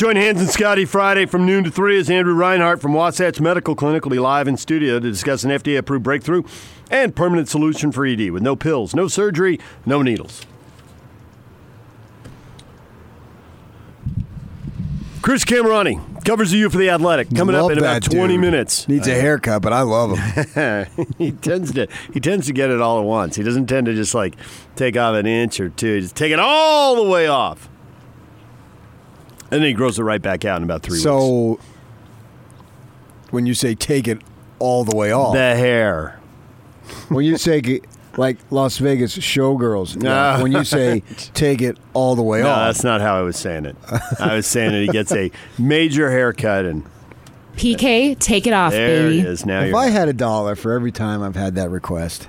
Join Hans and Scotty Friday from noon to 3 as Andrew Reinhardt from Wasatch Medical Clinic will be live in studio to discuss an FDA approved breakthrough and permanent solution for ED with no pills, no surgery, no needles. Chris Kamrani covers you for the Athletic coming Love up in about 20 dude. minutes. Needs a haircut, but I love him. he tends to he tends to get it all at once. He doesn't tend to just like take off an inch or two. He just take it all the way off. And then he grows it right back out in about three weeks. so, when you say take it all the way off, The hair. when you say ge- like Las Vegas showgirls, No. when you say take it all the way No, off, that's not how I was saying it. I was saying that he gets a major haircut and PK, take it off, there baby. it is. Now if you're I had a dollar for every time I've had that request,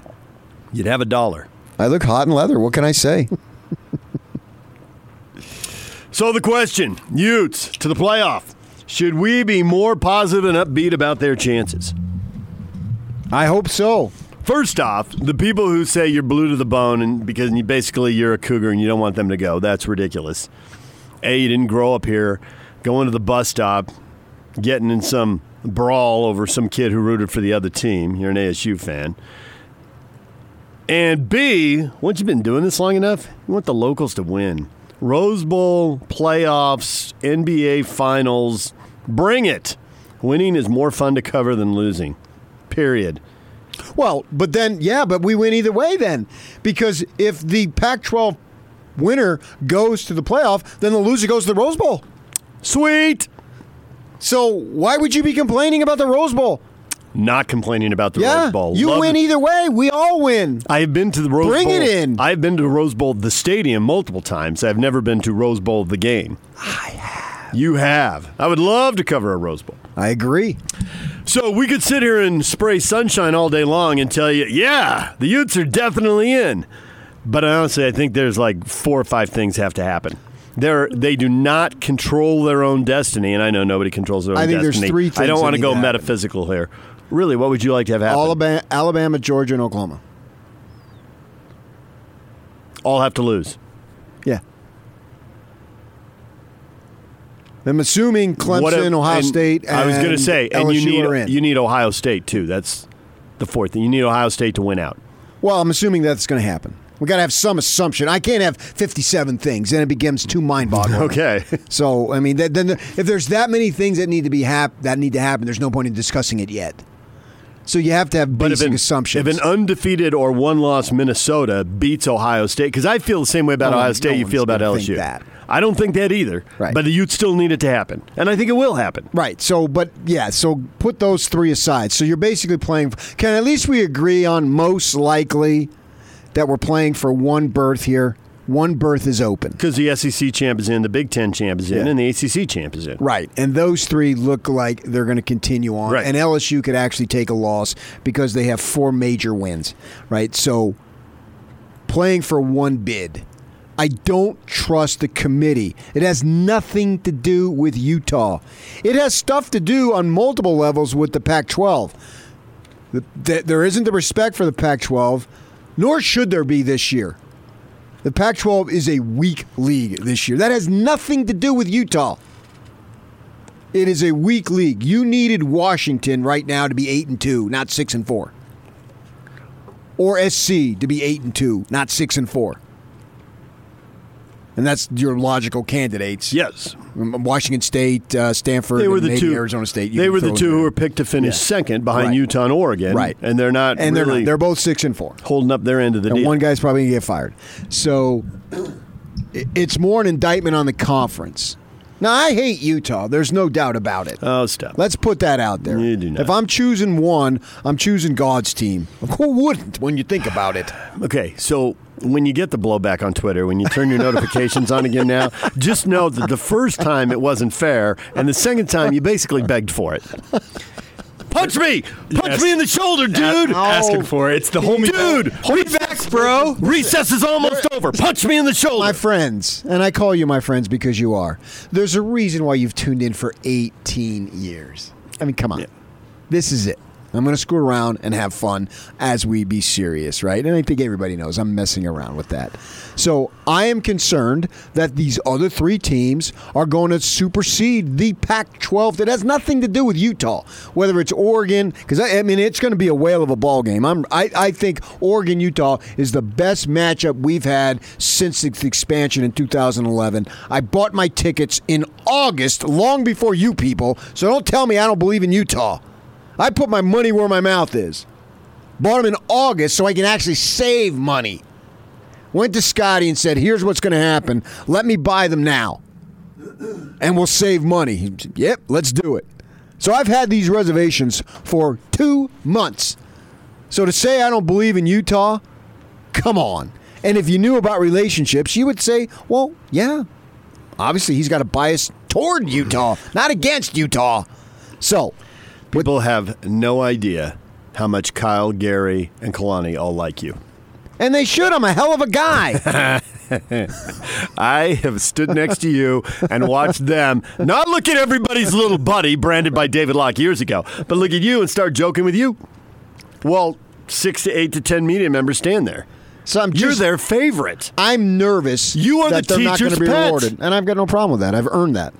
you'd have a dollar. I look hot in leather. What can I say? So the question, Utes to the playoff. Should we be more positive and upbeat about their chances? I hope so. First off, the people who say you're blue to the bone and because you basically you're a cougar and you don't want them to go, that's ridiculous. A, you didn't grow up here, going to the bus stop, getting in some brawl over some kid who rooted for the other team. You're an ASU fan. And B, once you've been doing this long enough, you want the locals to win. Rose Bowl, playoffs, NBA finals, bring it. Winning is more fun to cover than losing. Period. Well, but then, yeah, but we win either way then. Because if the Pac 12 winner goes to the playoff, then the loser goes to the Rose Bowl. Sweet. So why would you be complaining about the Rose Bowl? Not complaining about the yeah, Rose Bowl. you Love win it. either way. We all win. I have been to the Rose Bring Bowl. it in. I've been to Rose Bowl, the stadium, multiple times. I've never been to Rose Bowl, the game. I have. You have. I would love to cover a Rose Bowl. I agree. So we could sit here and spray sunshine all day long and tell you, yeah, the Utes are definitely in. But honestly, I think there's like four or five things have to happen. They're, they do not control their own destiny, and I know nobody controls their own I think there's destiny. three I don't want to go happen. metaphysical here. Really, what would you like to have happen? Alabama, Alabama, Georgia, and Oklahoma. all have to lose. Yeah. I'm assuming Clemson, if- Ohio and State, and I was going to say, and LSU you need you need Ohio State too. That's the fourth thing. You need Ohio State to win out. well, I'm assuming that's going to happen. We got to have some assumption. I can't have 57 things, and it becomes too mind-boggling. Okay. So, I mean, that, then if there's that many things that need to be hap- that need to happen, there's no point in discussing it yet. So you have to have But basic if an, assumptions. if an undefeated or one loss Minnesota beats Ohio State, because I feel the same way about No Ohio State no you feel about LSU. think that. I don't think that either. Right. But you'd still need it to happen, and I think it will happen. Right. So, but yeah. So put those three aside. So you're basically playing. Can at least we agree on most likely that we're playing for one berth here. One berth is open. Because the SEC champ is in, the Big Ten champ is in, Yeah. and the ACC champ is in. Right. And those three look like they're going to continue on. Right. And LSU could actually take a loss because they have four major wins. Right. So playing for one bid. I don't trust the committee. It has nothing to do with Utah. It has stuff to do on multiple levels with the Pac 12. There isn't the respect for the Pac 12, nor should there be this year. The Pac 12 is a weak league this year. That has nothing to do with Utah. It is a weak league. You needed Washington right now to be 8 and 2, not 6 and 4. Or SC to be 8 and 2, not 6 and 4. And that's your logical candidates. Yes. Washington State, uh, Stanford, They were and the maybe two. Arizona State. They were the two who were picked to finish Yeah. second behind Right. Utah and Oregon. Right. And they're not and they're not. They're both 6 and 4. holding up their end of the and deal. one guy's probably gonna get fired. So it's more an indictment on the conference. Now I hate Utah. There's no doubt about it. oh, stop. Let's put that out there. You do not. If I'm choosing one, I'm choosing God's team. Who wouldn't when you think about it? Okay, so when you get the blowback on Twitter, when you turn your notifications on again now, just know that the first time it wasn't fair, and the second time you basically begged for it. Punch me! Punch Yes. me in the shoulder, dude! Asking for it. It's the homie. Dude! Bro. Recess is almost over. Punch me in the shoulder. My friends, and I call you my friends because you are. There's a reason why you've tuned in for 18 years. I mean, come on. This is it. I'm going to screw around and have fun as we be serious, right? And I think everybody knows I'm messing around with that. So I am concerned that these other three teams are going to supersede the Pac 12 that has nothing to do with Utah, whether it's Oregon, because I, I mean, it's going to be a whale of a ball game. I'm, I, I think Oregon Utah is the best matchup we've had since the expansion in 2011. I bought my tickets in August, long before you people, so don't tell me I don't believe in Utah. I put my money where my mouth is. Bought them in August so I can actually save money. Went to Scotty and said, "Here's what's going to happen. Let me buy them now, and we'll save money." Said, Yep, let's do it. So I've had these reservations for two months. So to say I don't believe in Utah, come on. And if you knew about relationships, you would say, "Well, yeah, obviously he's got a bias toward Utah, not against Utah." So People have no idea how much Kyle, Gary, and Kalani all like you. And they should. I'm a hell of a guy. I have stood next to you and watched them not look at everybody's little buddy branded by David Locke years ago, but look at you and start joking with you. Well, six to eight to ten media members stand there. So I'm You're their favorite. I'm nervous. You are that the they're not gonna be pet. rewarded, and I've got no problem with that. I've earned that.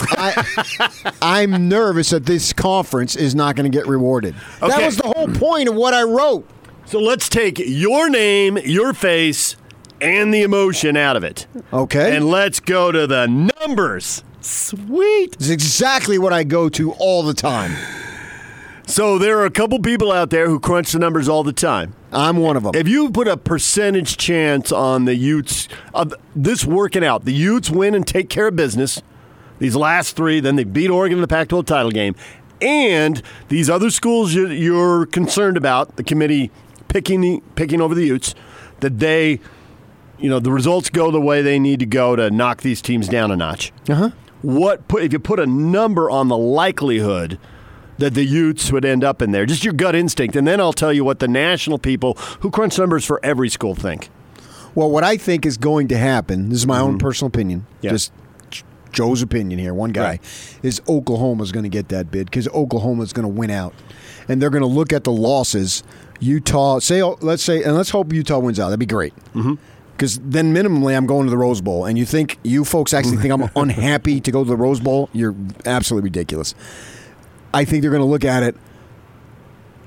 I, I'm nervous that this conference is not going to get rewarded. That was the whole point of what I wrote. So let's take your name, your face, and the emotion out of it. Okay. And let's go to the numbers. Sweet. It's exactly what I go to all the time. So there are a couple people out there who crunch the numbers all the time. I'm one of them. If you put a percentage chance on the Utes of this working out, the Utes win and take care of business. These last three, then they beat Oregon in the Pac-12 title game, and these other schools you- you're concerned about, the committee picking the, picking over the Utes, that they, you know, the results go the way they need to go to knock these teams down a notch. Uh-huh. What put if you put a number on the likelihood? that the Utes would end up in there. Just your gut instinct. And then I'll tell you what the national people who crunch numbers for every school think. Well, what I think is going to happen, this is my own personal opinion, Yeah. just Joe's opinion here, one guy, Right. is Oklahoma's going to get that bid because Oklahoma's going to win out. And they're going to look at the losses. Utah, say, let's say, and let's hope Utah wins out. That'd be great. Because then, minimally, I'm going to the Rose Bowl. And you think, you folks actually think I'm unhappy to go to the Rose Bowl? You're absolutely ridiculous. I think they're going to look at it.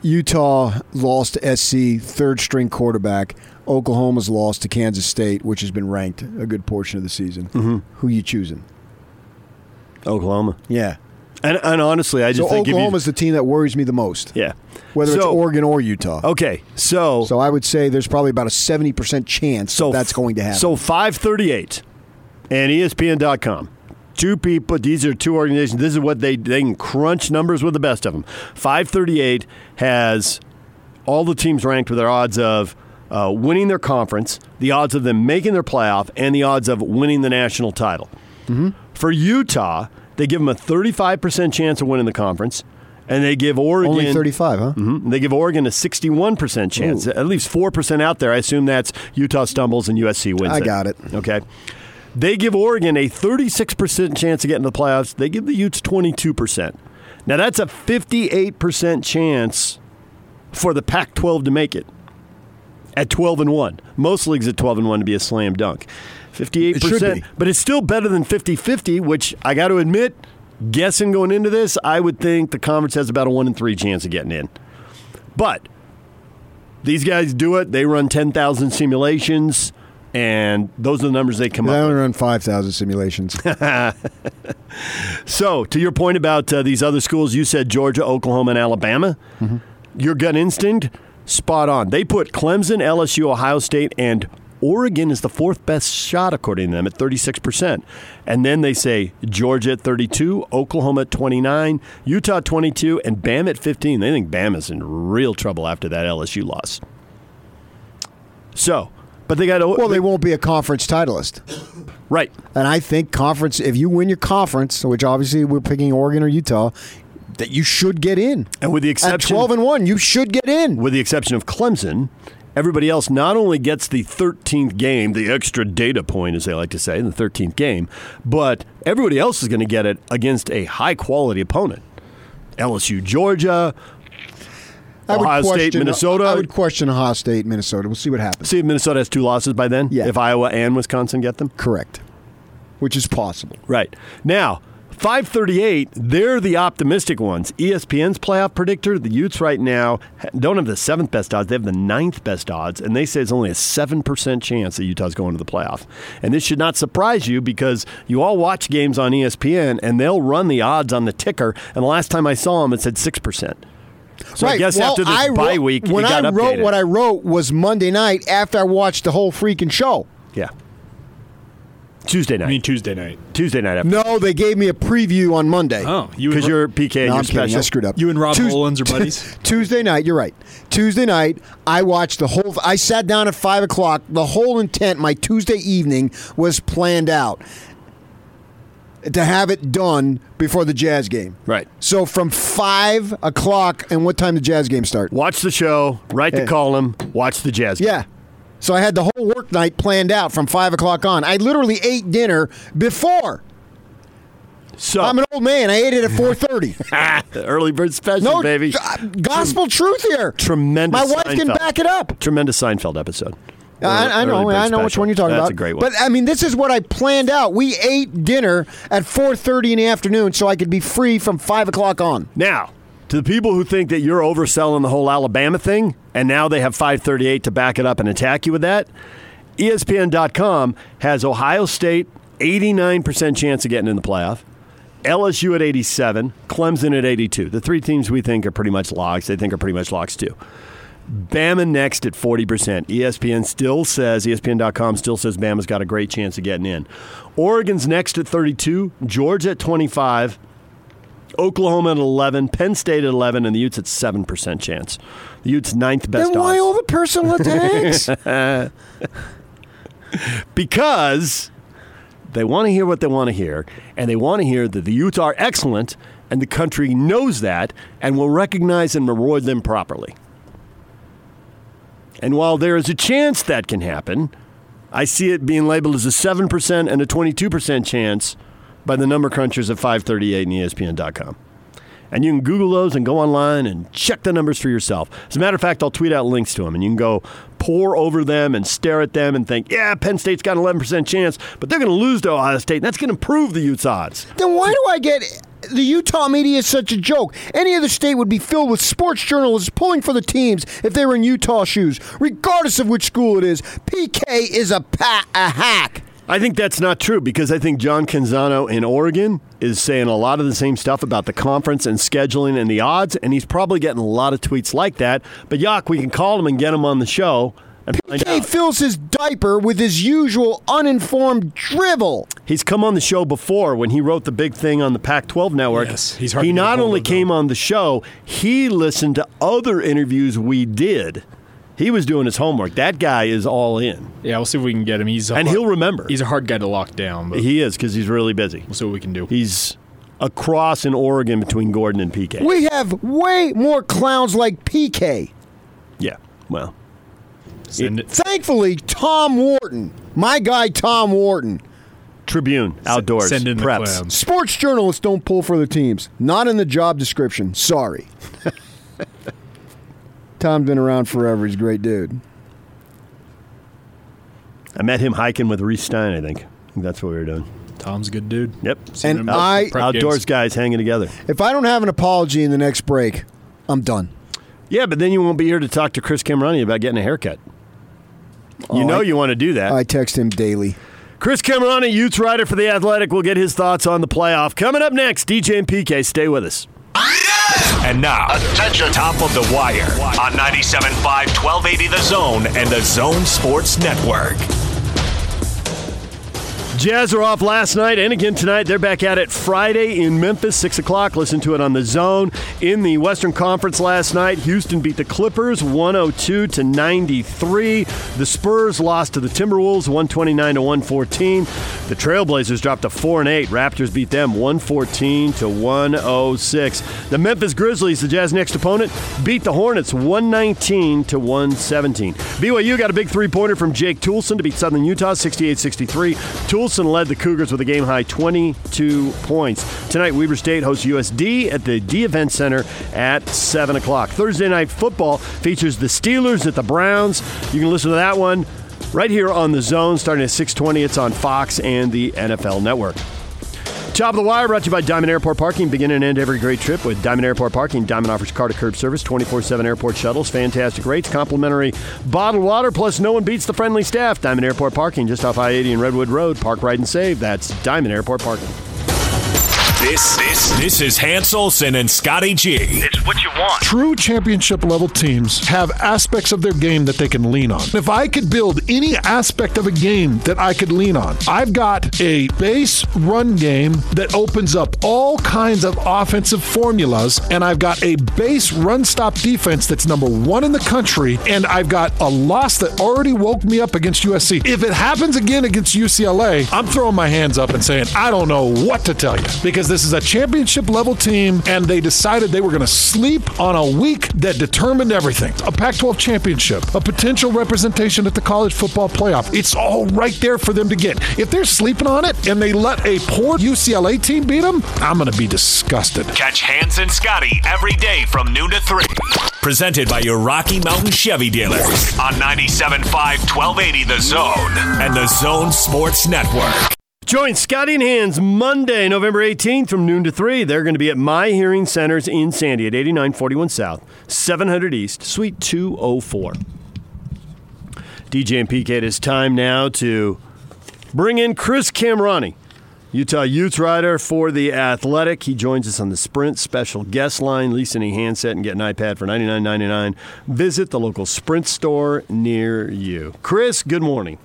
Utah lost to SC, third string quarterback. Oklahoma's lost to Kansas State, which has been ranked a good portion of the season. Mm-hmm. Who you choosing? Oklahoma. Yeah. And, and honestly, I just So think you- Oklahoma's the team that worries me the most, yeah. whether it's Oregon or Utah. Okay, so So I would say there's probably about a 70% chance so that that's going to happen. So 538 and ESPN.com. Two people. These are two organizations. This is what they they can crunch numbers with the best of them. 538 has all the teams ranked with their odds of uh, winning their conference, the odds of them making their playoff, and the odds of winning the national title. Mm-hmm. For Utah, they give them a 35% chance of winning the conference, and they give Oregon Only 35, huh? Mhm. They give Oregon a 61% chance. At least 4% out there. I assume that's Utah stumbles and USC wins I got it. Okay. They give Oregon a 36% chance of getting to the playoffs. They give the Utes 22%. Now, that's a 58% chance for the Pac 12 to make it at 12 and 1. Most leagues at 12 and 1 to be a slam dunk. 58%. be. But it's still better than 50 50, which I got to admit, guessing going into this, I would think the conference has about a 1 in 3 chance of getting in. But these guys do it. They run 10,000 simulations, and those are the numbers they come up. I only with. run 5,000 simulations. So, to your point about uh, these other schools, you said Georgia, Oklahoma, and Alabama. Your gut instinct, spot on. They put Clemson, LSU, Ohio State, and Oregon is the fourth best shot, according to them, at 36%. And then they say Georgia at 32, Oklahoma at 29, Utah at 22, and Bam at 15. They think Bam is in real trouble after that LSU loss. So, but they got well, they won't be a conference titleist. right. And I think conference, if you win your conference, which obviously we're picking Oregon or Utah, that you should get in. And with the At exception 12 and 1, you should get in. with the exception of Clemson, everybody else not only gets the 13th game, the extra data point, as they like to say, in the 13th game, but everybody else is going to get it against a high quality opponent. LSU, Georgia, I would Ohio State, question- Minnesota. I would question Ohio State, Minnesota. We'll see what happens. See if Minnesota has two losses by then. Yeah. If Iowa and Wisconsin get them. Correct. Which is possible. Right. Now, 538, they're the optimistic ones. ESPN's playoff predictor, the Utes right now don't have the seventh best odds. They have the ninth best odds, and they say it's only a 7% chance that Utah's going to the playoff. And this should not surprise you because you all watch games on ESPN, and they'll run the odds on the ticker. And the last time I saw them, it said 6%. So I guess Well, after this I bye wrote- week, when got I wrote updated. what I wrote was Monday night after I watched the whole freaking show. Yeah. Tuesday night. I mean Tuesday night. Tuesday night. after. No, they gave me a preview on Monday. Oh, you Because and, you're PK and No, you're I'm kidding. I screwed up. you and Rob Tues- Mullins are buddies. Tuesday night, you're right. Tuesday night, I watched the whole. I sat down at five o'clock. The whole intent, my Tuesday evening, was planned out to have it done before the Jazz game. Right. So from five o'clock, and what time the Jazz game start? Watch the show, write the Yeah. column, watch the Jazz. game. Yeah. So I had the whole work night planned out from five o'clock on. I literally ate dinner before. So I'm an old man. I ate it at four thirty. the early bird special, no, baby. uh, gospel truth here. Tremendous. My wife can back it up. Tremendous Seinfeld episode. I, I know, I know which one you're talking That's about. a great one. But I mean, this is what I planned out. We ate dinner at 4:30 in the afternoon, so I could be free from five o'clock on. now, to the people who think that you're overselling the whole Alabama thing, and now they have 538 to back it up and attack you with that, ESPN.com has Ohio State 89% chance of getting in the playoff. LSU at 87, Clemson at 82. The three teams we think are pretty much locks. They think are pretty much locks too. Bama next at 40%. ESPN still says, ESPN.com still says Bama's got a great chance of getting in. Oregon's next at 32, Georgia at 25, Oklahoma at 11, Penn State at 11, and the Utes at 7% chance. The Utes ninth best then why odds. all the personal attacks? because they want to hear what they want to hear, and they want to hear that the Utes are excellent, and the country knows that and will recognize and reward them properly. And while there is a chance that can happen, I see it being labeled as a 7% and a 22% chance by the number crunchers at 538 and ESPN.com. And you can Google those and go online and check the numbers for yourself. As a matter of fact, I'll tweet out links to them, and you can go pore over them and stare at them and think, yeah, Penn State's got an 11% chance, but they're going to lose to Ohio State. And that's going to improve the Utes' odds. then why do I get the Utah media is such a joke? Any other state would be filled with sports journalists pulling for the teams if they were in Utah shoes, regardless of which school it is. PK is a pa- a hack. I think that's not true because I think John Canzano in Oregon is saying a lot of the same stuff about the conference and scheduling and the odds, and he's probably getting a lot of tweets like that. But Yak, we can call him and get him on the show and find PK fills his diaper with his usual uninformed drivel. He's come on the show before when he wrote the big thing on the Pac-12 network. Yes, he's hard he to not only of, though. came on the show, he listened to other interviews we did. He was doing his homework. That guy is all in, Yeah, we'll see if we can get him. He's a and hard- he'll remember. He's a hard guy to lock down, but he is because he's really busy. we'll see what we can do. He's across in Oregon between Gordon and PK. We have way more clowns like PK. yeah, well, Send it. Thankfully, Tom Wharton, my guy Tom Wharton, Tribune outdoors Send in the preps. clowns. sports journalists don't pull for the teams. Not in the job description. Sorry. Tom's been around forever. He's a great dude. I met him hiking with Reese Stein. I think. I think that's what we were doing. Tom's a good dude. Yep, Send And him to I- prep outdoors games. guys hanging together. If I don't have an apology in the next break, I'm done. Yeah, but then you won't be here to talk to Chris Kamrani about getting a haircut. You Oh, know I- you want to do that. I text him daily. Chris Kamrani, Utes writer for The Athletic, will get his thoughts on the playoff. Coming up next, DJ and PK. Stay with us. And now, Attention. top of the wire on 97.5, 1280 The Zone and the Zone Sports Network. Jazz are off last night and again tonight. They're back at it Friday in Memphis, 6 o'clock. Listen to it on the zone. In the Western Conference last night, Houston beat the Clippers 102 to 93. The Spurs lost to the Timberwolves 129 to 114. The Trailblazers dropped to 4 and 8. Raptors beat them 114 to 106. The Memphis Grizzlies, the Jazz next opponent, beat the Hornets 119 to 117. BYU got a big three pointer from Jake Toolson to beat Southern Utah 68 63. Toolson Wilson led the Cougars with a game high 22 points. Tonight, Weber State hosts USD at the Dee Event Center at 7 o'clock. Thursday night football features the Steelers at the Browns. You can listen to that one right here on the zone starting at 620. It's on Fox and the NFL Network. Top of the wire brought to you by Diamond Airport Parking. Begin and end every great trip with Diamond Airport Parking. Diamond offers car to curb service, 24 7 airport shuttles, fantastic rates, complimentary bottled water, plus no one beats the friendly staff. Diamond Airport Parking, just off I 80 and Redwood Road. Park, ride, and save. That's Diamond Airport Parking. This this this is Hans Olsen and Scotty G. It's what you want. True championship level teams have aspects of their game that they can lean on. If I could build any aspect of a game that I could lean on, I've got a base run game that opens up all kinds of offensive formulas, and I've got a base run stop defense that's number one in the country, and I've got a loss that already woke me up against USC. If it happens again against UCLA, I'm throwing my hands up and saying, I don't know what to tell you because this is a championship level team, and they decided they were going to sleep on a week that determined everything. A Pac 12 championship, a potential representation at the college football playoff. It's all right there for them to get. If they're sleeping on it and they let a poor UCLA team beat them, I'm going to be disgusted. Catch Hans and Scotty every day from noon to 3. Presented by your Rocky Mountain Chevy dealers on 97.5 1280 The Zone and The Zone Sports Network. Join Scotty and Hans Monday, November 18th from noon to 3. They're going to be at My Hearing Centers in Sandy at 8941 South, 700 East, Suite 204. DJ and PK, it is time now to bring in Chris Kamrani, Utah Utes rider for The Athletic. He joins us on the Sprint special guest line. Lease any handset and get an iPad for $99.99. Visit the local Sprint store near you. Chris, good morning.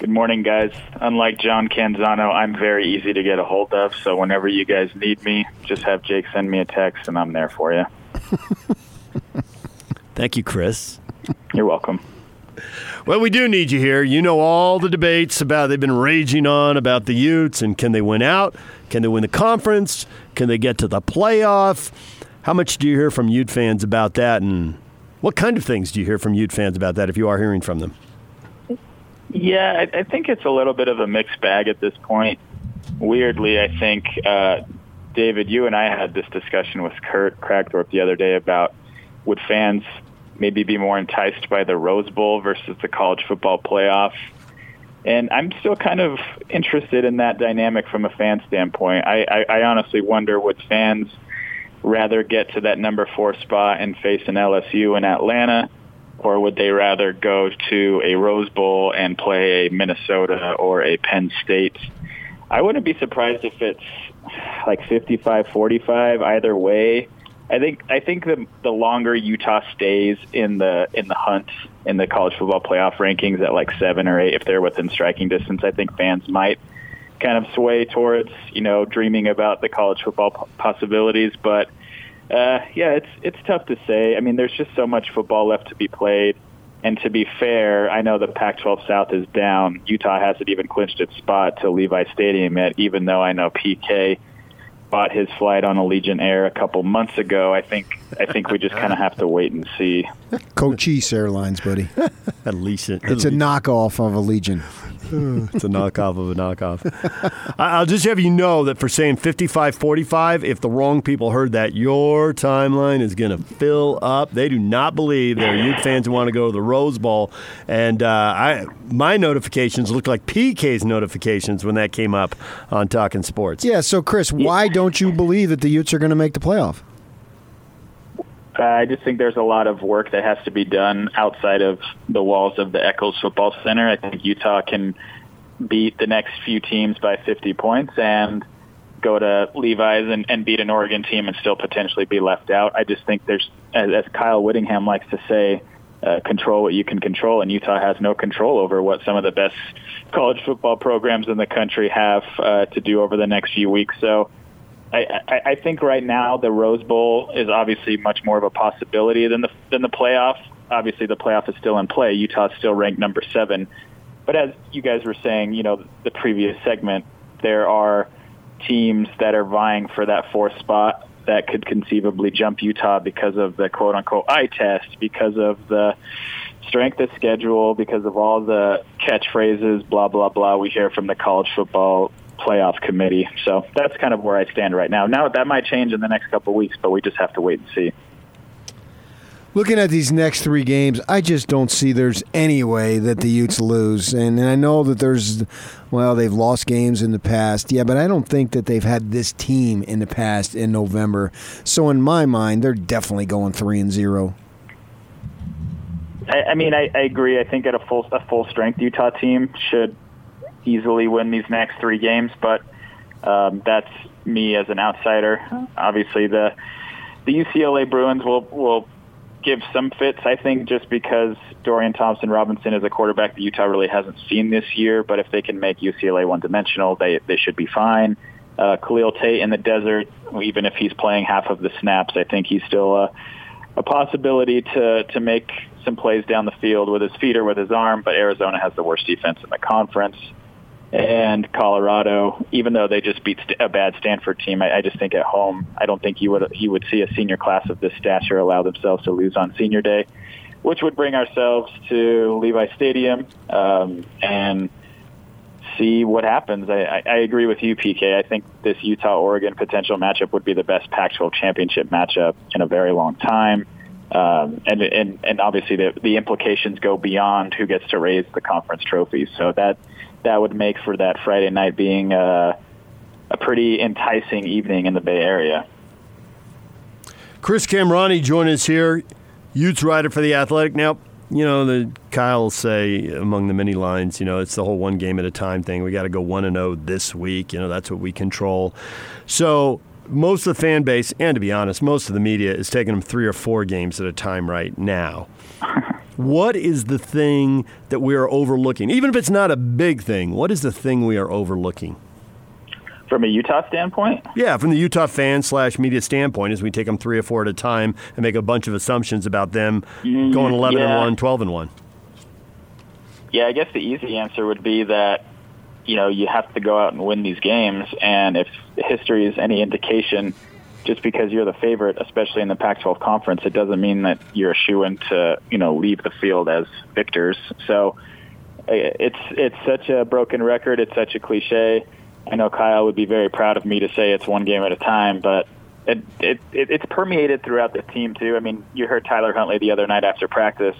Good morning, guys. Unlike John Canzano, I'm very easy to get a hold of. So whenever you guys need me, just have Jake send me a text, and I'm there for you. Thank you, Chris. You're welcome. Well, we do need you here. You know all the debates about they've been raging on about the Utes and can they win out? Can they win the conference? Can they get to the playoff? How much do you hear from Ute fans about that? And what kind of things do you hear from Ute fans about that if you are hearing from them? Yeah, I, I think it's a little bit of a mixed bag at this point. Weirdly, I think, uh, David, you and I had this discussion with Kurt Kragthorpe the other day about would fans maybe be more enticed by the Rose Bowl versus the college football playoff. And I'm still kind of interested in that dynamic from a fan standpoint. I, I, I honestly wonder would fans rather get to that number four spot and face an LSU in Atlanta, or would they rather go to a Rose Bowl and play a Minnesota or a Penn State? I wouldn't be surprised if it's like 55-45 either way. I think I think the the longer Utah stays in the in the hunt in the college football playoff rankings at like seven or eight, if they're within striking distance, I think fans might kind of sway towards you know dreaming about the college football possibilities. But uh, yeah, it's it's tough to say. I mean, there's just so much football left to be played. And to be fair, I know the Pac-12 South is down. Utah hasn't even clinched its spot to Levi Stadium yet, even though I know PK bought his flight on Allegiant Air a couple months ago. I think I think we just kind of have to wait and see. Cochise Airlines, buddy. Allegiant. It's a knockoff of Allegiant. it's a knockoff of a knockoff. I'll just have you know that for saying 55 45, if the wrong people heard that, your timeline is going to fill up. They do not believe there are Ute fans who want to go to the Rose Bowl. And uh, I, my notifications look like PK's notifications when that came up on Talking Sports. Yeah, so Chris, why don't you believe that the Utes are going to make the playoff? Uh, I just think there's a lot of work that has to be done outside of the walls of the Eccles Football Center. I think Utah can beat the next few teams by 50 points and go to Levi's and, and beat an Oregon team and still potentially be left out. I just think there's, as, as Kyle Whittingham likes to say, uh, control what you can control, and Utah has no control over what some of the best college football programs in the country have uh, to do over the next few weeks. So I, I, I think right now the Rose Bowl is obviously much more of a possibility than the than the playoff. Obviously, the playoff is still in play. Utah's still ranked number seven, but as you guys were saying, you know, the previous segment, there are teams that are vying for that fourth spot that could conceivably jump Utah because of the quote unquote eye test, because of the strength of schedule because of all the catchphrases, blah blah blah, we hear from the college football playoff committee. So that's kind of where I stand right now. Now that might change in the next couple of weeks, but we just have to wait and see. Looking at these next three games, I just don't see there's any way that the Utes lose. And I know that there's, well, they've lost games in the past. Yeah, but I don't think that they've had this team in the past in November. So in my mind, they're definitely going three and zero. I, I mean, I, I agree. I think at a full a full strength Utah team should easily win these next three games, but um, that's me as an outsider. Obviously, the the UCLA Bruins will will give some fits, I think, just because Dorian Thompson Robinson is a quarterback that Utah really hasn't seen this year. But if they can make UCLA one dimensional, they they should be fine. Uh, Khalil Tate in the desert, even if he's playing half of the snaps, I think he's still a, a possibility to to make some plays down the field with his feet or with his arm. But Arizona has the worst defense in the conference and Colorado, even though they just beat a bad Stanford team, I, I just think at home, I don't think you would you would see a senior class of this stature allow themselves to lose on senior day, which would bring ourselves to Levi Stadium um, and see what happens. I, I, I agree with you, PK. I think this Utah Oregon potential matchup would be the best Pac-12 championship matchup in a very long time. Um, and, and and obviously the the implications go beyond who gets to raise the conference trophies. So that that would make for that Friday night being a, a pretty enticing evening in the Bay Area. Chris Kamrani joined us here, Utes writer for the Athletic. Now, you know, the Kyle say among the many lines, you know, it's the whole one game at a time thing. We got to go one and zero oh this week. You know, that's what we control. So most of the fan base, and to be honest, most of the media is taking them three or four games at a time right now. what is the thing that we are overlooking? Even if it's not a big thing, what is the thing we are overlooking? From a Utah standpoint? Yeah, from the Utah fan slash media standpoint, as we take them three or four at a time and make a bunch of assumptions about them mm, going 11 yeah. and 1, 12 and 1. Yeah, I guess the easy answer would be that you know you have to go out and win these games, and if history is any indication, just because you're the favorite, especially in the Pac-12 conference, it doesn't mean that you're a shoe in to you know leave the field as victors. So uh, it's it's such a broken record. It's such a cliche. I know Kyle would be very proud of me to say it's one game at a time, but it, it, it it's permeated throughout the team too. I mean, you heard Tyler Huntley the other night after practice.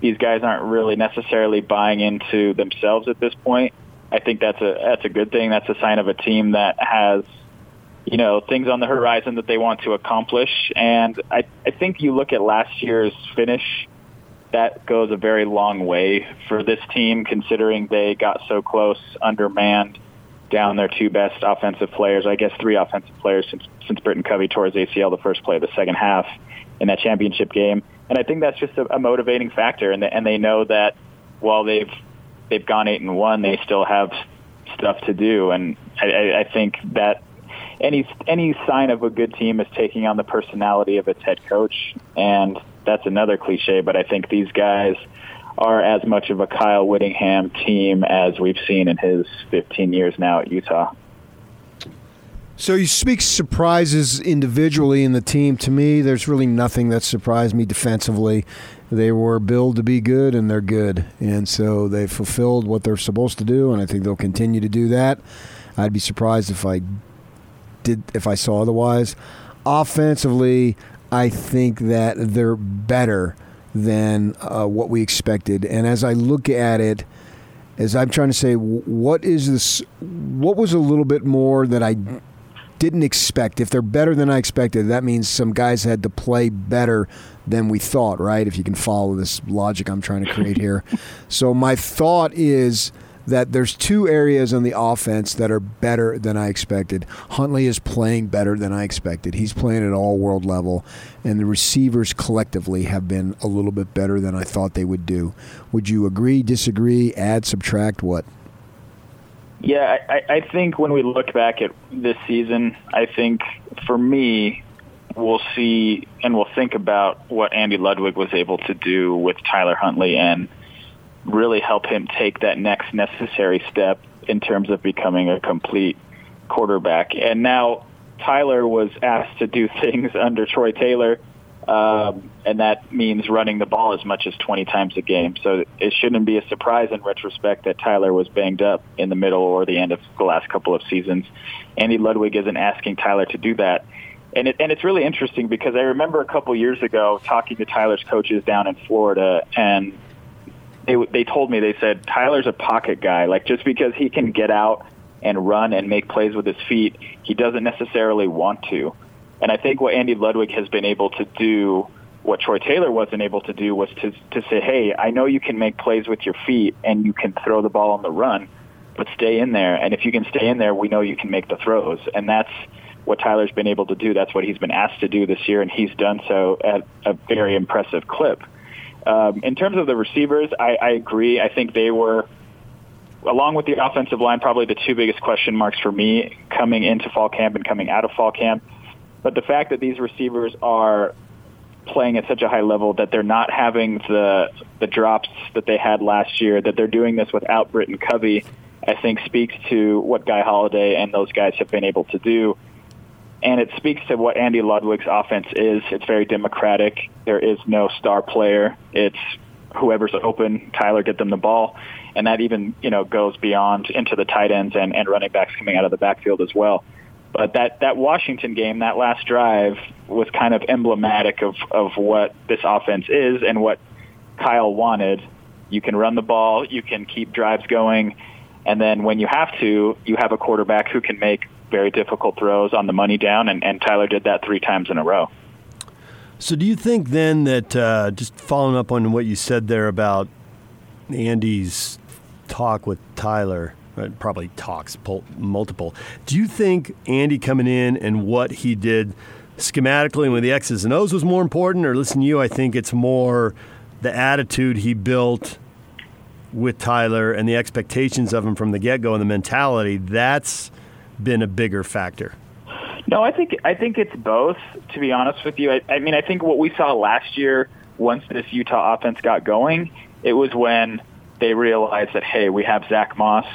These guys aren't really necessarily buying into themselves at this point. I think that's a that's a good thing. That's a sign of a team that has you know things on the horizon that they want to accomplish. And I I think you look at last year's finish. That goes a very long way for this team, considering they got so close, undermanned, down their two best offensive players. I guess three offensive players since since Britton Covey tore his ACL the first play of the second half in that championship game. And I think that's just a, a motivating factor. And they, and they know that while they've they've gone eight and one, they still have stuff to do. And I, I think that any any sign of a good team is taking on the personality of its head coach, and that's another cliche. But I think these guys are as much of a Kyle Whittingham team as we've seen in his 15 years now at Utah. So you speak surprises individually in the team. To me, there's really nothing that surprised me defensively. They were billed to be good, and they're good, and so they fulfilled what they're supposed to do, and I think they'll continue to do that. I'd be surprised if I did if I saw otherwise. Offensively, I think that they're better than uh, what we expected. And as I look at it, as I'm trying to say, what is this? What was a little bit more that I didn't expect? If they're better than I expected, that means some guys had to play better than we thought, right? If you can follow this logic I'm trying to create here. so my thought is that there's two areas on the offense that are better than I expected. Huntley is playing better than I expected. He's playing at all world level, and the receivers collectively have been a little bit better than I thought they would do. Would you agree, disagree, add, subtract, what? Yeah, I, I think when we look back at this season, I think for me, we'll see and we'll think about what Andy Ludwig was able to do with Tyler Huntley and really help him take that next necessary step in terms of becoming a complete quarterback. And now Tyler was asked to do things under Troy Taylor Um, and that means running the ball as much as 20 times a game. So it shouldn't be a surprise in retrospect that Tyler was banged up in the middle or the end of the last couple of seasons. Andy Ludwig isn't asking Tyler to do that. And, it, and it's really interesting because I remember a couple years ago talking to Tyler's coaches down in Florida, and they they told me they said Tyler's a pocket guy. Like just because he can get out and run and make plays with his feet, he doesn't necessarily want to. And I think what Andy Ludwig has been able to do, what Troy Taylor wasn't able to do, was to to say, hey, I know you can make plays with your feet and you can throw the ball on the run, but stay in there. And if you can stay in there, we know you can make the throws. And that's what Tyler's been able to do. That's what he's been asked to do this year, and he's done so at a very impressive clip. Um, in terms of the receivers, I, I agree. I think they were along with the offensive line, probably the two biggest question marks for me coming into fall camp and coming out of fall camp. But the fact that these receivers are playing at such a high level that they're not having the the drops that they had last year, that they're doing this without Britton Covey, I think speaks to what Guy Holliday and those guys have been able to do. And it speaks to what Andy Ludwig's offense is. It's very democratic. There is no star player. It's whoever's open, Tyler, get them the ball. And that even, you know, goes beyond into the tight ends and, and running backs coming out of the backfield as well. But that, that Washington game, that last drive, was kind of emblematic of, of what this offense is and what Kyle wanted. You can run the ball, you can keep drives going, and then when you have to, you have a quarterback who can make very difficult throws on the money down, and, and Tyler did that three times in a row. So, do you think then that uh, just following up on what you said there about Andy's talk with Tyler, uh, probably talks multiple. Do you think Andy coming in and what he did schematically with the X's and O's was more important, or listen to you? I think it's more the attitude he built with Tyler and the expectations of him from the get go and the mentality. That's been a bigger factor. No, I think I think it's both. To be honest with you, I, I mean, I think what we saw last year, once this Utah offense got going, it was when they realized that hey, we have Zach Moss,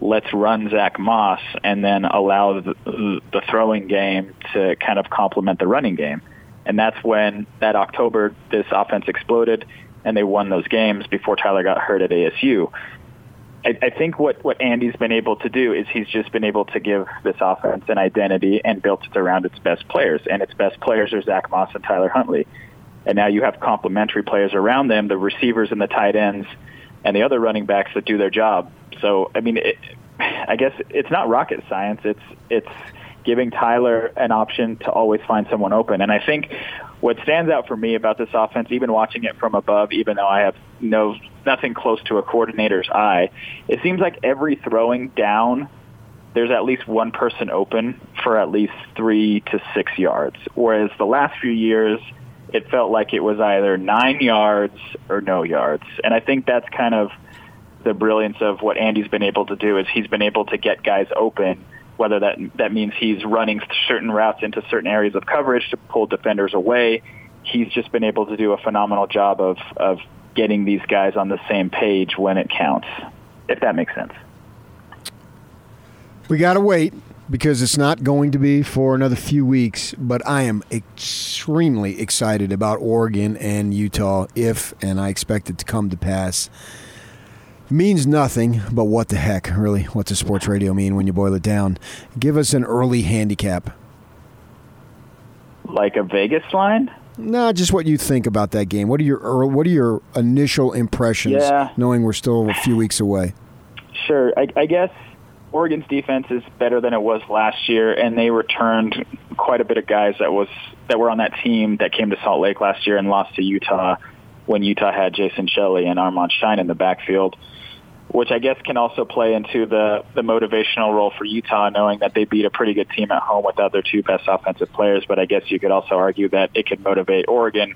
let's run Zach Moss, and then allow the, the throwing game to kind of complement the running game, and that's when that October this offense exploded, and they won those games before Tyler got hurt at ASU. I, I think what, what Andy's been able to do is he's just been able to give this offense an identity and built it around its best players. And its best players are Zach Moss and Tyler Huntley. And now you have complementary players around them, the receivers and the tight ends, and the other running backs that do their job. So, I mean, it, I guess it's not rocket science. It's it's giving Tyler an option to always find someone open. And I think what stands out for me about this offense, even watching it from above, even though I have no nothing close to a coordinator's eye, it seems like every throwing down, there's at least one person open for at least three to six yards. Whereas the last few years, it felt like it was either nine yards or no yards. And I think that's kind of the brilliance of what Andy's been able to do is he's been able to get guys open whether that that means he's running certain routes into certain areas of coverage to pull defenders away. He's just been able to do a phenomenal job of of getting these guys on the same page when it counts. If that makes sense. We got to wait because it's not going to be for another few weeks, but I am extremely excited about Oregon and Utah if and I expect it to come to pass means nothing, but what the heck, really? What's a sports radio mean when you boil it down? Give us an early handicap. Like a Vegas line? No, just what you think about that game. What are your early, what are your initial impressions, yeah. knowing we're still a few weeks away? Sure, I, I guess Oregon's defense is better than it was last year, and they returned quite a bit of guys that was that were on that team that came to Salt Lake last year and lost to Utah when Utah had Jason Shelley and Armand Shyne in the backfield which I guess can also play into the, the motivational role for Utah, knowing that they beat a pretty good team at home without their two best offensive players. But I guess you could also argue that it could motivate Oregon,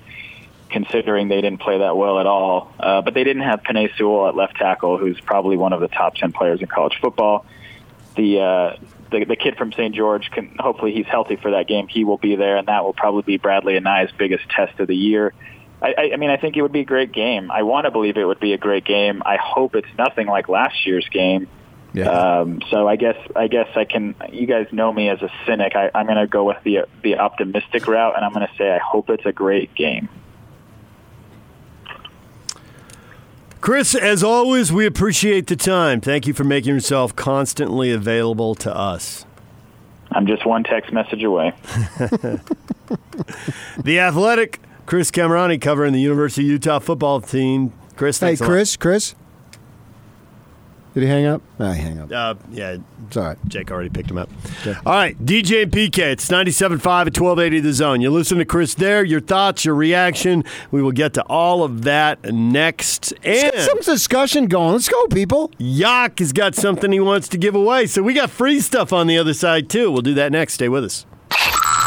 considering they didn't play that well at all. Uh, but they didn't have Penei Sewell at left tackle, who's probably one of the top 10 players in college football. The, uh, the, the kid from St. George can hopefully he's healthy for that game. He will be there, and that will probably be Bradlee Anae's biggest test of the year. I, I mean, I think it would be a great game. I want to believe it would be a great game. I hope it's nothing like last year's game, Yeah. Um, so I guess I guess I can. You guys know me as a cynic. I, I'm going to go with the the optimistic route, and I'm going to say I hope it's a great game. Chris, as always, we appreciate the time. Thank you for making yourself constantly available to us. I'm just one text message away. the Athletic, Chris Kamrani covering the University of Utah football team. Chris, Hey, thanks a lot. Chris, Chris. Did he hang up? No, he hang up. Uh, yeah, It's all right. Jake already picked him up. All right, DJ and PK, it's 97.5 at 1280 The Zone. You listen to Chris there, your thoughts, your reaction. We will get to all of that next. And Get some discussion going. Let's go, people. Yak has got something he wants to give away. So we got free stuff on the other side, too. We'll do that next. Stay with us.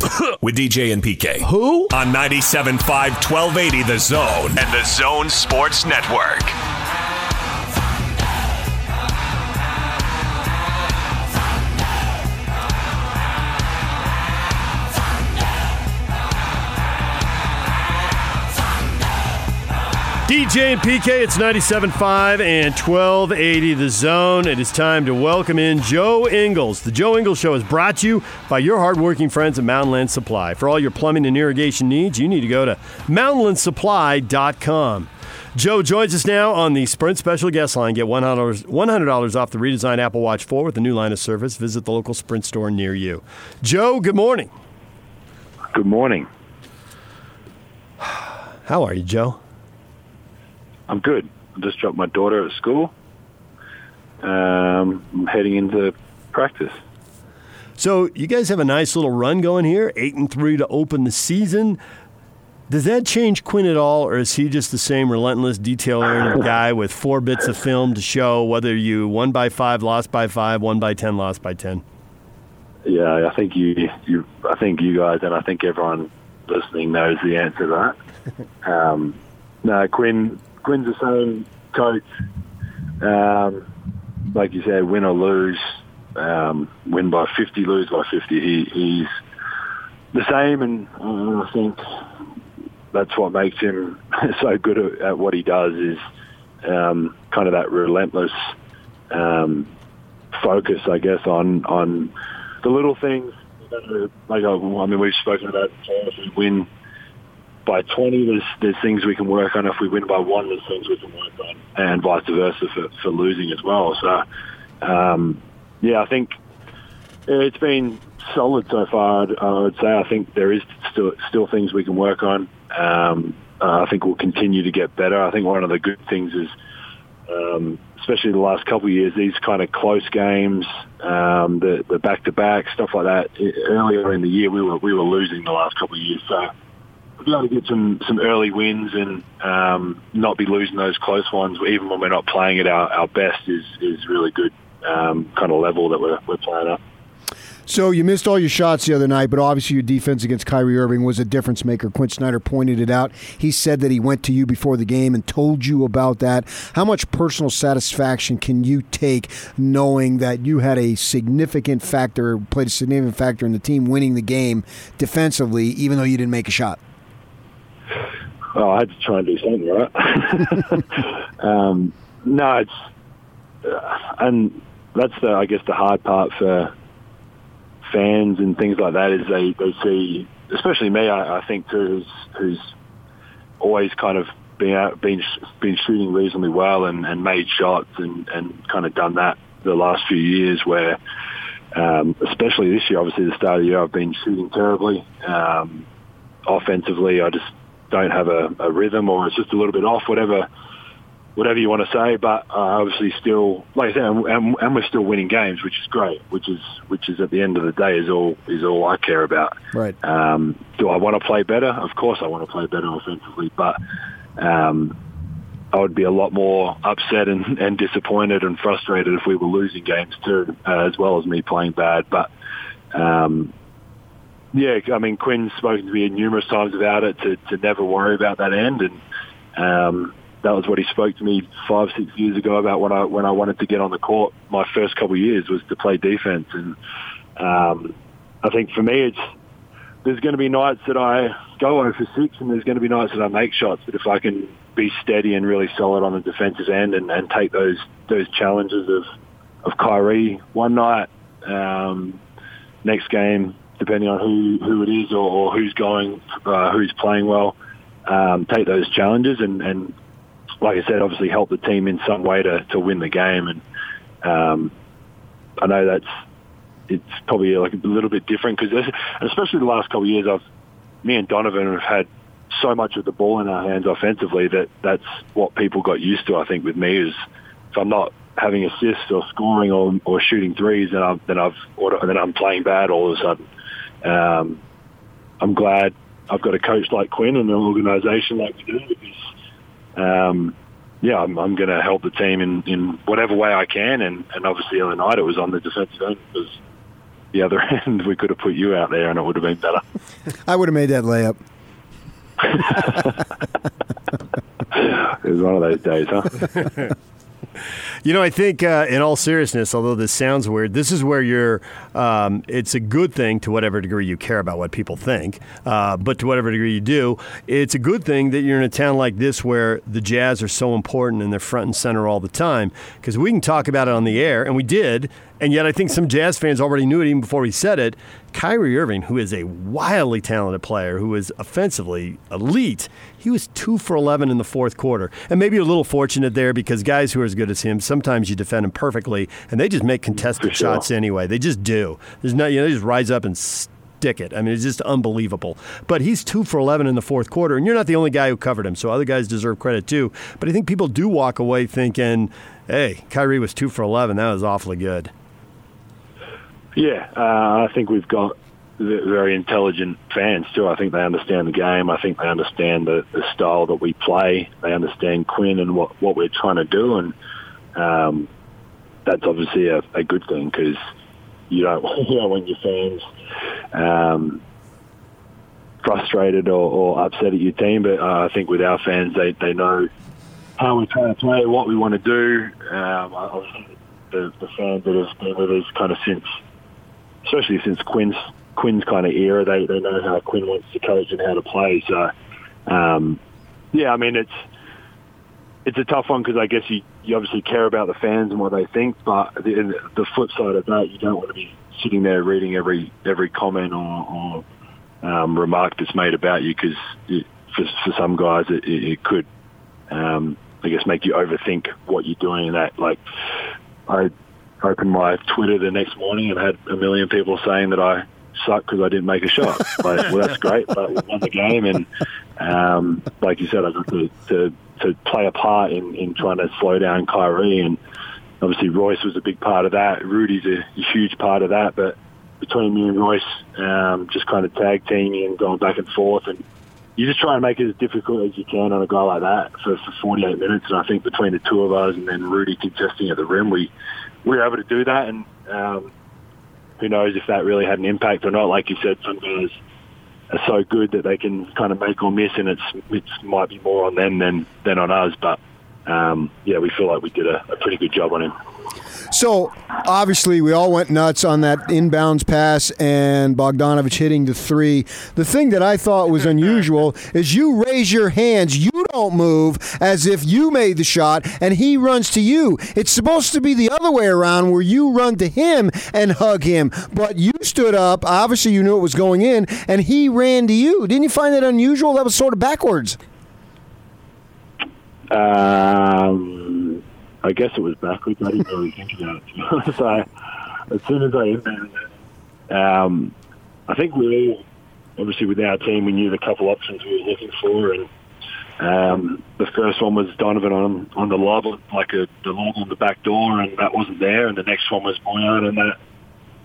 with DJ and PK. Who? On 97.5 1280 The Zone and the Zone Sports Network. DJ and PK, it's 97.5 and 1280 The Zone. It is time to welcome in Joe Ingles. The Joe Ingles Show is brought to you by your hardworking friends at Mountainland Supply. For all your plumbing and irrigation needs, you need to go to mountainlandsupply.com. Joe joins us now on the Sprint Special Guest Line. Get $100, $100 off the redesigned Apple Watch 4 with the new line of service. Visit the local Sprint store near you. Joe, good morning. Good morning. How are you, Joe? I'm good. I just dropped my daughter at school. Um, I'm heading into practice. So you guys have a nice little run going here, eight and three to open the season. Does that change Quinn at all, or is he just the same relentless, detail-oriented guy with four bits of film to show whether you won by five, lost by five, won by ten, lost by ten? Yeah, I think you, you, I think you guys, and I think everyone listening knows the answer to that. um, no, Quinn, Quinn's the same coach. Um, like you said, win or lose, um, win by 50, lose by 50. He, he's the same, and uh, I think that's what makes him so good at, at what he does is um, kind of that relentless um, focus, I guess, on on the little things. Like I mean, we've spoken about. If we win by 20, there's there's things we can work on. If we win by one, there's things we can work on, and vice versa for, for losing as well. So, um, yeah, I think it's been solid so far. I'd, I would say I think there is still still things we can work on. Um, uh, I think we'll continue to get better. I think one of the good things is, um, especially the last couple of years, these kind of close games, um, the the back to back stuff like that. Earlier in the year, we were we were losing the last couple of years, so able to get some some early wins and um, not be losing those close ones, even when we're not playing at our, our best, is is really good um, kind of level that we're we're playing at. So you missed all your shots the other night, but obviously your defense against Kyrie Irving was a difference maker. Quinn Snyder pointed it out. He said that he went to you before the game and told you about that. How much personal satisfaction can you take knowing that you had a significant factor, played a significant factor in the team winning the game defensively, even though you didn't make a shot? Oh, I had to try and do something, right? um, no, it's uh, and that's the I guess the hard part for fans and things like that is they they see, especially me, I, I think too, who's who's always kind of been out, been been shooting reasonably well and, and made shots and, and kind of done that the last few years where um, especially this year obviously the start of the year I've been shooting terribly um, offensively I just don't have a, a rhythm or it's just a little bit off whatever whatever you want to say but uh, obviously still like I said and, and we're still winning games which is great which is which is at the end of the day is all is all I care about Right. um, do I want to play better of course I want to play better offensively but um, I would be a lot more upset and, and disappointed and frustrated if we were losing games too, uh, as well as me playing bad. But um, yeah, I mean Quinn's spoken to me numerous times about it to, to never worry about that end, and um, that was what he spoke to me five six years ago about when I when I wanted to get on the court. My first couple of years was to play defense, and um, I think for me it's there's going to be nights that I go over six, and there's going to be nights that I make shots. But if I can be steady and really solid on the defensive end, and, and take those those challenges of of Kyrie one night, um, next game, depending on who who it is or, or who's going, uh, who's playing well, um, take those challenges and, and like I said, obviously help the team in some way to to win the game. And um, I know that's it's probably like a little bit different because especially the last couple of years, I've me and Donovan have had so much of the ball in our hands offensively that that's what people got used to. I think with me is if I'm not having assists or scoring or, or shooting threes, then I'm then I've or then I'm playing bad all of a sudden. Um, I'm glad I've got a coach like Quinn and an organisation like we do because um, yeah, I'm, I'm going to help the team in, in whatever way I can. And, and obviously, the other night it was on the defensive end because the other end we could have put you out there and it would have been better. I would have made that layup. it was one of those days, huh? You know, I think, uh, in all seriousness, although this sounds weird, this is where you're. Um, it's a good thing to whatever degree you care about what people think, uh, but to whatever degree you do, it's a good thing that you're in a town like this where the Jazz are so important and they're front and center all the time. Because we can talk about it on the air, and we did, and yet I think some Jazz fans already knew it even before he said it. Kyrie Irving, who is a wildly talented player, who is offensively elite, he was two for 11 in the fourth quarter. And maybe you're a little fortunate there because guys who are as good as him, sometimes you defend him perfectly, and they just make contested sure. shots anyway. They just do. There's no, you know, they just rise up and stick it. I mean, it's just unbelievable. But he's two for 11 in the fourth quarter, and you're not the only guy who covered him, so other guys deserve credit too. But I think people do walk away thinking, hey, Kyrie was two for 11. That was awfully good. Yeah, uh, I think we've got very intelligent fans too. I think they understand the game. I think they understand the, the style that we play. They understand Quinn and what, what we're trying to do, and um, that's obviously a, a good thing because you don't you don't want your fans um, frustrated or, or upset at your team. But uh, I think with our fans, they they know how we're trying to play, what we want to do. Um, I, the, the fans that have been with us kind of since, especially since Quinn's Quinn's kind of era, they they know how Quinn wants to coach and how to play. So, um, yeah, I mean it's it's a tough one because I guess you, you obviously care about the fans and what they think, but the, the flip side of that, you don't want to be sitting there reading every every comment or, or um, remark that's made about you because for, for some guys it, it, could, um, I guess, make you overthink what you're doing. And that, like, I opened my Twitter the next morning and had a million people saying that I suck because I didn't make a shot. like, well, that's great, but we won the game, and um, like you said, I got to, to to play a part in, in trying to slow down Kyrie, and obviously Royce was a big part of that. Rudy's a, huge part of that, but between me and Royce, um, just kind of tag teaming and going back and forth, and you just try and make it as difficult as you can on a guy like that for, for 48 minutes. And I think between the two of us and then Rudy contesting at the rim, we we were able to do that, and um, who knows if that really had an impact or not. Like you said, some guys are so good that they can kind of make or miss, and it's it might be more on them than than on us. But um, yeah, we feel like we did a, a pretty good job on him. So obviously, we all went nuts on that inbounds pass and Bogdanovic hitting the three. The thing that I thought was unusual is you raise your hands, you don't move as if you made the shot, and he runs to you. It's supposed to be the other way around where you run to him and hug him, but you stood up. Obviously, you knew it was going in, and he ran to you. Didn't you find that unusual? That was sort of backwards. Um, I guess it was backwards. I didn't really think about it. so as soon as I inbounded it, um, I think we all, obviously with our team, we knew the couple options we were looking for, and um, the first one was Donovan on on the lob, like a the lob on the back door, and that wasn't there. And the next one was Bojan, and that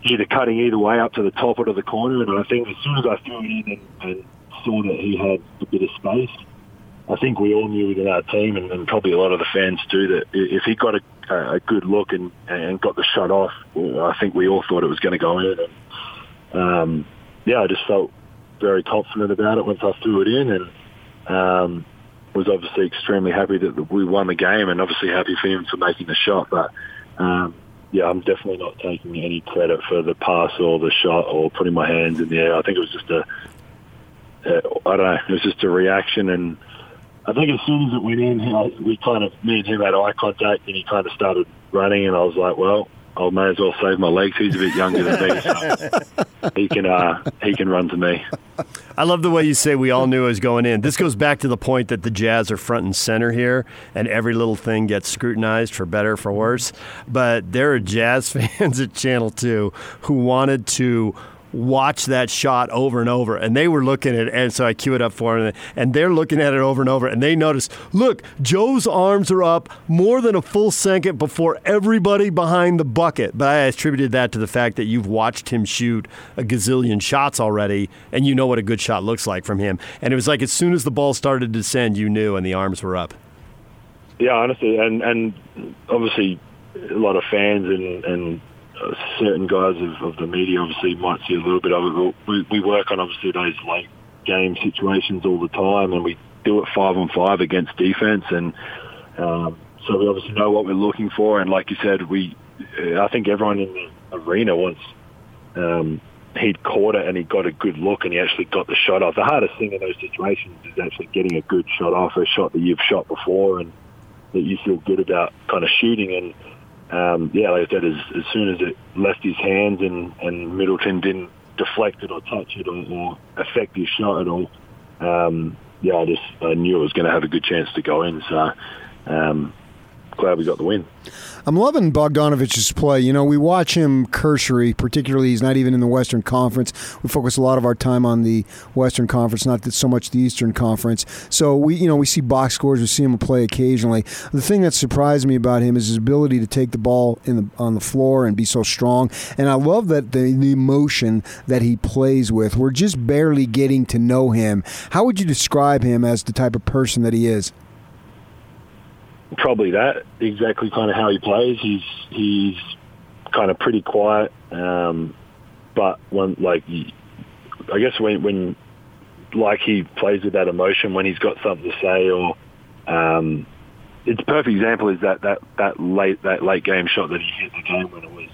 either cutting either way up to the top or to the corner. And I think as soon as I threw it in and, and saw that he had a bit of space, I think we all knew within our team, and, and probably a lot of the fans too, that if he got a, a good look and, and got the shot off, I think we all thought it was going to go in. And um, yeah, I just felt very confident about it once I threw it in, and um, was obviously extremely happy that we won the game, and obviously happy for him for making the shot. But um, yeah, I'm definitely not taking any credit for the pass or the shot or putting my hands in the air. I think it was just a, a I don't know, it was just a reaction and I think as soon as it went in, we kind of, me and him had eye contact and he kind of started running and I was like, well, I may as well save my legs. He's a bit younger than me, so he can uh, he can run to me. I love the way you say we all knew it was going in. This goes back to the point that the Jazz are front and center here, and every little thing gets scrutinized for better for worse. But there are Jazz fans at Channel Two who wanted to watch that shot over and over. And they were looking at it, and so I cue it up for them, and they're looking at it over and over, and they notice, look, Joe's arms are up more than a full second before everybody behind the bucket. But I attributed that to the fact that you've watched him shoot a gazillion shots already, and you know what a good shot looks like from him. And it was like as soon as the ball started to descend, you knew, and the arms were up. Yeah, honestly, and and obviously a lot of fans and, and certain guys of, of the media obviously might see a little bit of it. But we, we work on obviously those late game situations all the time, and we do it five on five against defense, and um, so we obviously know what we're looking for. And like you said, we I think everyone in the arena wants. Um, he'd caught it and he got a good look and he actually got the shot off. The hardest thing in those situations is actually getting a good shot off, a shot that you've shot before and that you feel good about kind of shooting. And um, yeah, like I said, as, as soon as it left his hands and, and Middleton didn't deflect it or touch it or, or affect his shot at all, um, yeah, I just I knew it was going to have a good chance to go in. So um, glad we got the win. I'm loving Bogdanovic's play. You know, we watch him cursory, particularly he's not even in the Western Conference. We focus a lot of our time on the Western Conference, not so much the Eastern Conference. So we, you know, we see box scores, we see him play occasionally. The thing that surprised me about him is his ability to take the ball in the on the floor and be so strong. And I love that the, the emotion that he plays with. We're just barely getting to know him. How would you describe him as the type of person that he is? Probably that exactly kind of how he plays. He's he's kind of pretty quiet, um, but when like I guess when when like he plays with that emotion when he's got something to say or um, it's a perfect example is that, that, that late that late game shot that he hit the game when it was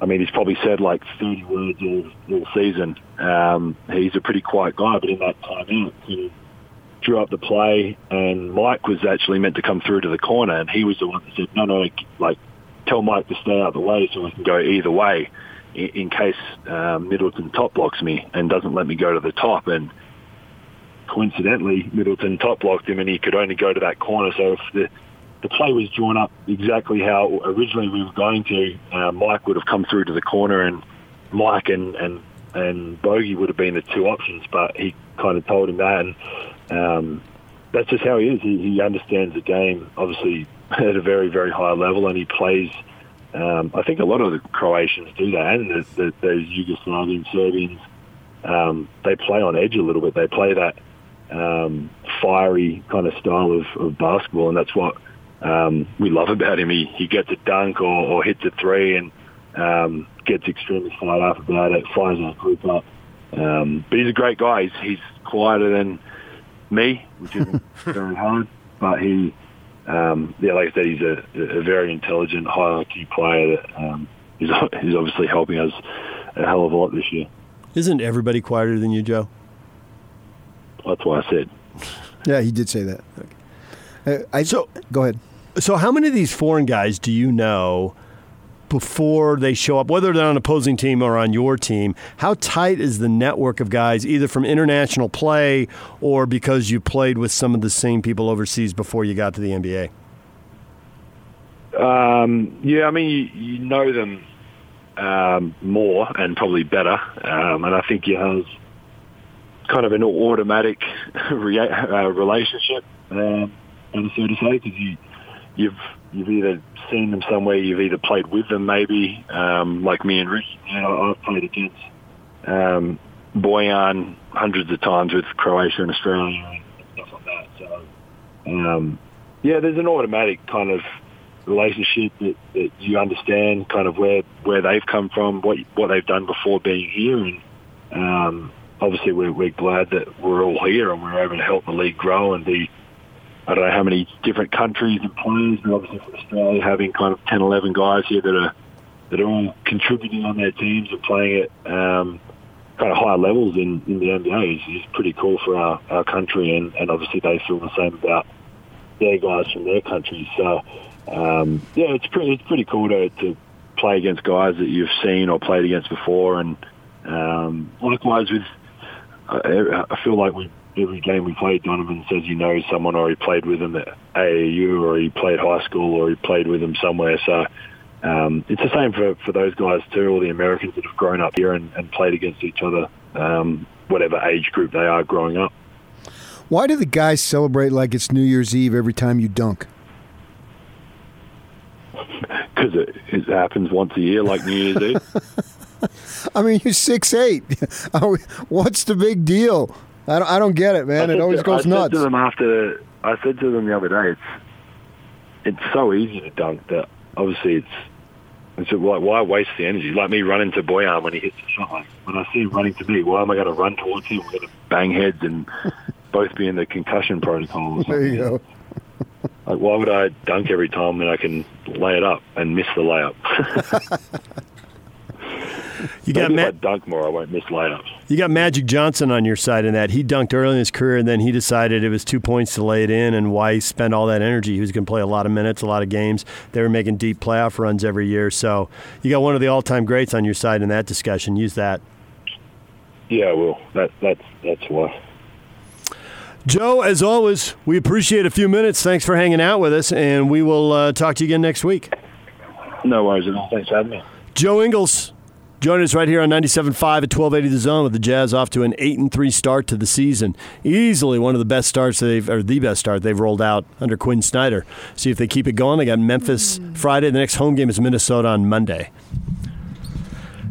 I mean he's probably said like 30 words all, all season um, he's a pretty quiet guy but in that time out he drew up the play, and Mike was actually meant to come through to the corner, and he was the one that said, "No, no, like tell Mike to stay out of the way so we can go either way, in, in case um, Middleton top blocks me and doesn't let me go to the top." And coincidentally, Middleton top blocked him, and he could only go to that corner. So if the the play was drawn up exactly how originally we were going to, uh, Mike would have come through to the corner, and Mike and and and Bogey would have been the two options, but he kind of told him that, and um, that's just how he is. He, he understands the game, obviously at a very, very high level, and he plays. Um, I think a lot of the Croatians do that, and the, the, those Yugoslavian Serbians, um, they play on edge a little bit. They play that um, fiery kind of style of, of basketball, and that's what um, we love about him. He, he gets a dunk or, or hits a three and um, gets extremely fired up about it, fires our group up. Um, but he's a great guy. He's, he's quieter than me, which is very hard. But he, um, yeah, like I said, he's a, a very intelligent, high IQ player that um, he's, he's obviously helping us a hell of a lot this year. Isn't everybody quieter than you, Joe? That's what I said. Yeah, he did say that. Uh, I, so go ahead. So, how many of these foreign guys do you know before they show up, whether they're on opposing team or on your team? How tight is the network of guys, either from international play or because you played with some of the same people overseas before you got to the NBA? Um, yeah, I mean, you, you know them um, more and probably better, um, and I think you have kind of an automatic uh, relationship, um, so to say, because you you've you've either seen them somewhere, you've either played with them, maybe um, like me and Rick. You know, I've played against um, Bojan hundreds of times with Croatia and Australia and stuff like that. So, um, yeah, there's an automatic kind of relationship that, that you understand kind of where where they've come from, what what they've done before being here, and um, obviously we're, we're glad that we're all here and we're able to help the league grow and be. I don't know how many different countries and players, and obviously for Australia having kind of 10, 11 guys here that are that are all contributing on their teams and playing at um, kind of higher levels in, in the NBA is, is pretty cool for our, our country, and, and obviously they feel the same about their guys from their countries. So um, yeah, it's pretty it's pretty cool to, to play against guys that you've seen or played against before, and um, likewise with I feel like we every game we played, Donovan says he knows someone or he played with them at AAU or he played high school or he played with them somewhere. So um, it's the same for, for those guys too, all the Americans that have grown up here and, and played against each other, um, whatever age group they are growing up. Why do the guys celebrate like it's New Year's Eve every time you dunk? Because it, it happens once a year, like New Year's Eve. I mean, you're six eight. What's the big deal? I don't, I don't get it, man. It always to, goes I nuts. Said to them after, I said to them the other day, it's it's so easy to dunk that obviously it's it's like why waste the energy? Like me running to Bojan when he hits a shot. Like when I see him running to me, why am I going to run towards him? We're going to bang heads and both be in the concussion protocol. Or there you go. Like why would I dunk every time that I can lay it up and miss the layup? You got Maybe Ma- if I dunk more, I won't miss layups. You got Magic Johnson on your side in that. He dunked early in his career, and then he decided it was two points to lay it in, and why spend all that energy? He was going to play a lot of minutes, a lot of games. They were making deep playoff runs every year. So you got one of the all-time greats on your side in that discussion. Use that. Yeah, well, that that's that's why. Joe, as always, we appreciate a few minutes. Thanks for hanging out with us, and we will uh, talk to you again next week. No worries at all. Thanks for having me. Joe Ingles. Joining us right here on 97.5 at 1280 The Zone with the Jazz off to an 8 and 3 start to the season. Easily one of the best starts they've, or the best start they've rolled out under Quinn Snyder. See if they keep it going. They got Memphis Friday. The next home game is Minnesota on Monday.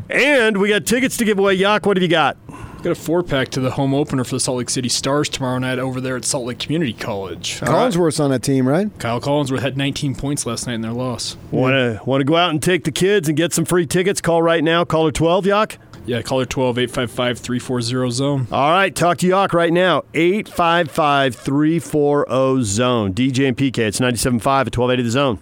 And we got tickets to give away. Yak, what have you got? Got a four pack to the home opener for the Salt Lake City Stars tomorrow night over there at Salt Lake Community College. Collinsworth's on that team, right? Kyle Collinsworth had 19 points last night in their loss. Want to want to go out and take the kids and get some free tickets? Call right now. Caller 12, Yak. Yeah, caller 12 855 340 zone. All right, talk to Yak right now. 855 340 zone. DJ and PK, it's 97.5 at 1280 the zone.